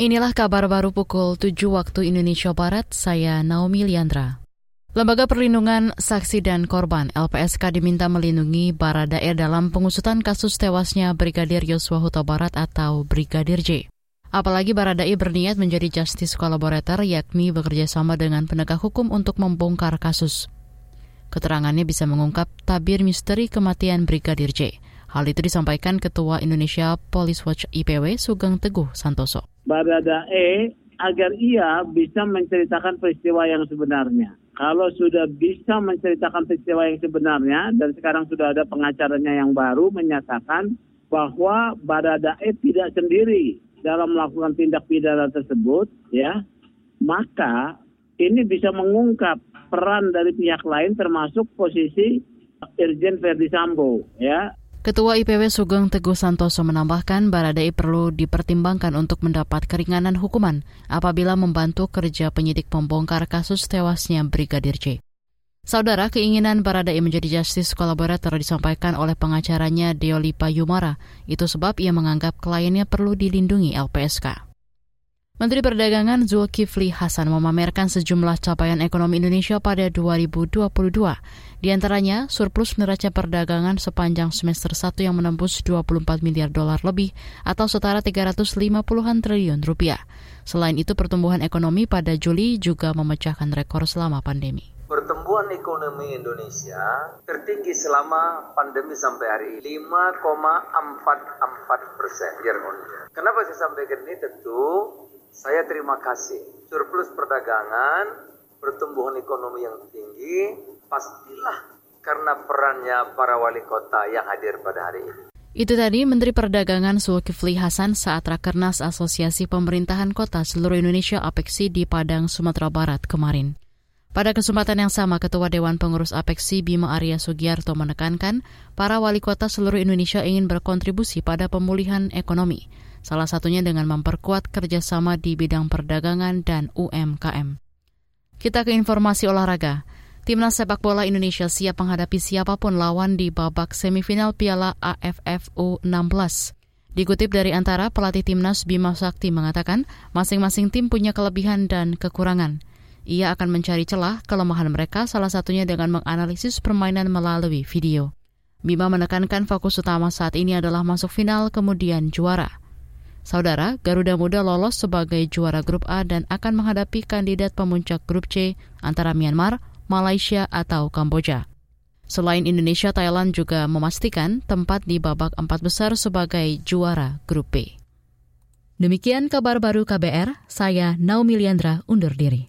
Inilah kabar baru pukul 7 waktu Indonesia Barat, saya Naomi Liandra. Lembaga Perlindungan Saksi dan Korban LPSK diminta melindungi Baradae dalam pengusutan kasus tewasnya Brigadir Yosua Huta Barat atau Brigadir J. Apalagi Baradae berniat menjadi justice collaborator yakni bekerja sama dengan penegak hukum untuk membongkar kasus. Keterangannya bisa mengungkap tabir misteri kematian Brigadir J. Hal itu disampaikan Ketua Indonesia Police Watch IPW Sugeng Teguh Santoso. Baradae agar ia bisa menceritakan peristiwa yang sebenarnya. Kalau sudah bisa menceritakan peristiwa yang sebenarnya dan sekarang sudah ada pengacaranya yang baru menyatakan bahwa Baradae tidak sendiri dalam melakukan tindak pidana tersebut, ya, maka ini bisa mengungkap peran dari pihak lain termasuk posisi Irjen Verdi Sambo, ya, Ketua IPW Sugeng Teguh Santoso menambahkan Baradei perlu dipertimbangkan untuk mendapat keringanan hukuman apabila membantu kerja penyidik pembongkar kasus tewasnya Brigadir J. Saudara, keinginan Baradei menjadi justice collaborator disampaikan oleh pengacaranya Deolipa Yumara. Itu sebab ia menganggap kliennya perlu dilindungi LPSK. Menteri Perdagangan Zulkifli Hasan memamerkan sejumlah capaian ekonomi Indonesia pada 2022. Di antaranya, surplus neraca perdagangan sepanjang semester 1 yang menembus 24 miliar dolar lebih atau setara 350-an triliun rupiah. Selain itu, pertumbuhan ekonomi pada Juli juga memecahkan rekor selama pandemi. Pertumbuhan ekonomi Indonesia tertinggi selama pandemi sampai hari ini 5,44 persen year on. Kenapa saya sampaikan ini? Tentu saya terima kasih. Surplus perdagangan, pertumbuhan ekonomi yang tinggi, pastilah karena perannya para wali kota yang hadir pada hari ini. Itu tadi Menteri Perdagangan Zulkifli Hasan saat Rakernas Asosiasi Pemerintahan Kota Seluruh Indonesia APEXI di Padang, Sumatera Barat kemarin. Pada kesempatan yang sama, Ketua Dewan Pengurus APEXI Bima Arya Sugiarto menekankan para wali kota seluruh Indonesia ingin berkontribusi pada pemulihan ekonomi salah satunya dengan memperkuat kerjasama di bidang perdagangan dan UMKM. Kita ke informasi olahraga. Timnas sepak bola Indonesia siap menghadapi siapa pun lawan di babak semifinal Piala AFF U16. Dikutip dari antara pelatih timnas Bima Sakti mengatakan masing-masing tim punya kelebihan dan kekurangan. Ia akan mencari celah kelemahan mereka salah satunya dengan menganalisis permainan melalui video. Bima menekankan fokus utama saat ini adalah masuk final kemudian juara. Saudara, Garuda Muda lolos sebagai juara grup A dan akan menghadapi kandidat pemuncak grup C antara Myanmar, Malaysia, atau Kamboja. Selain Indonesia, Thailand juga memastikan tempat di babak empat besar sebagai juara grup B. Demikian kabar baru KBR, saya Naomi Liandra undur diri.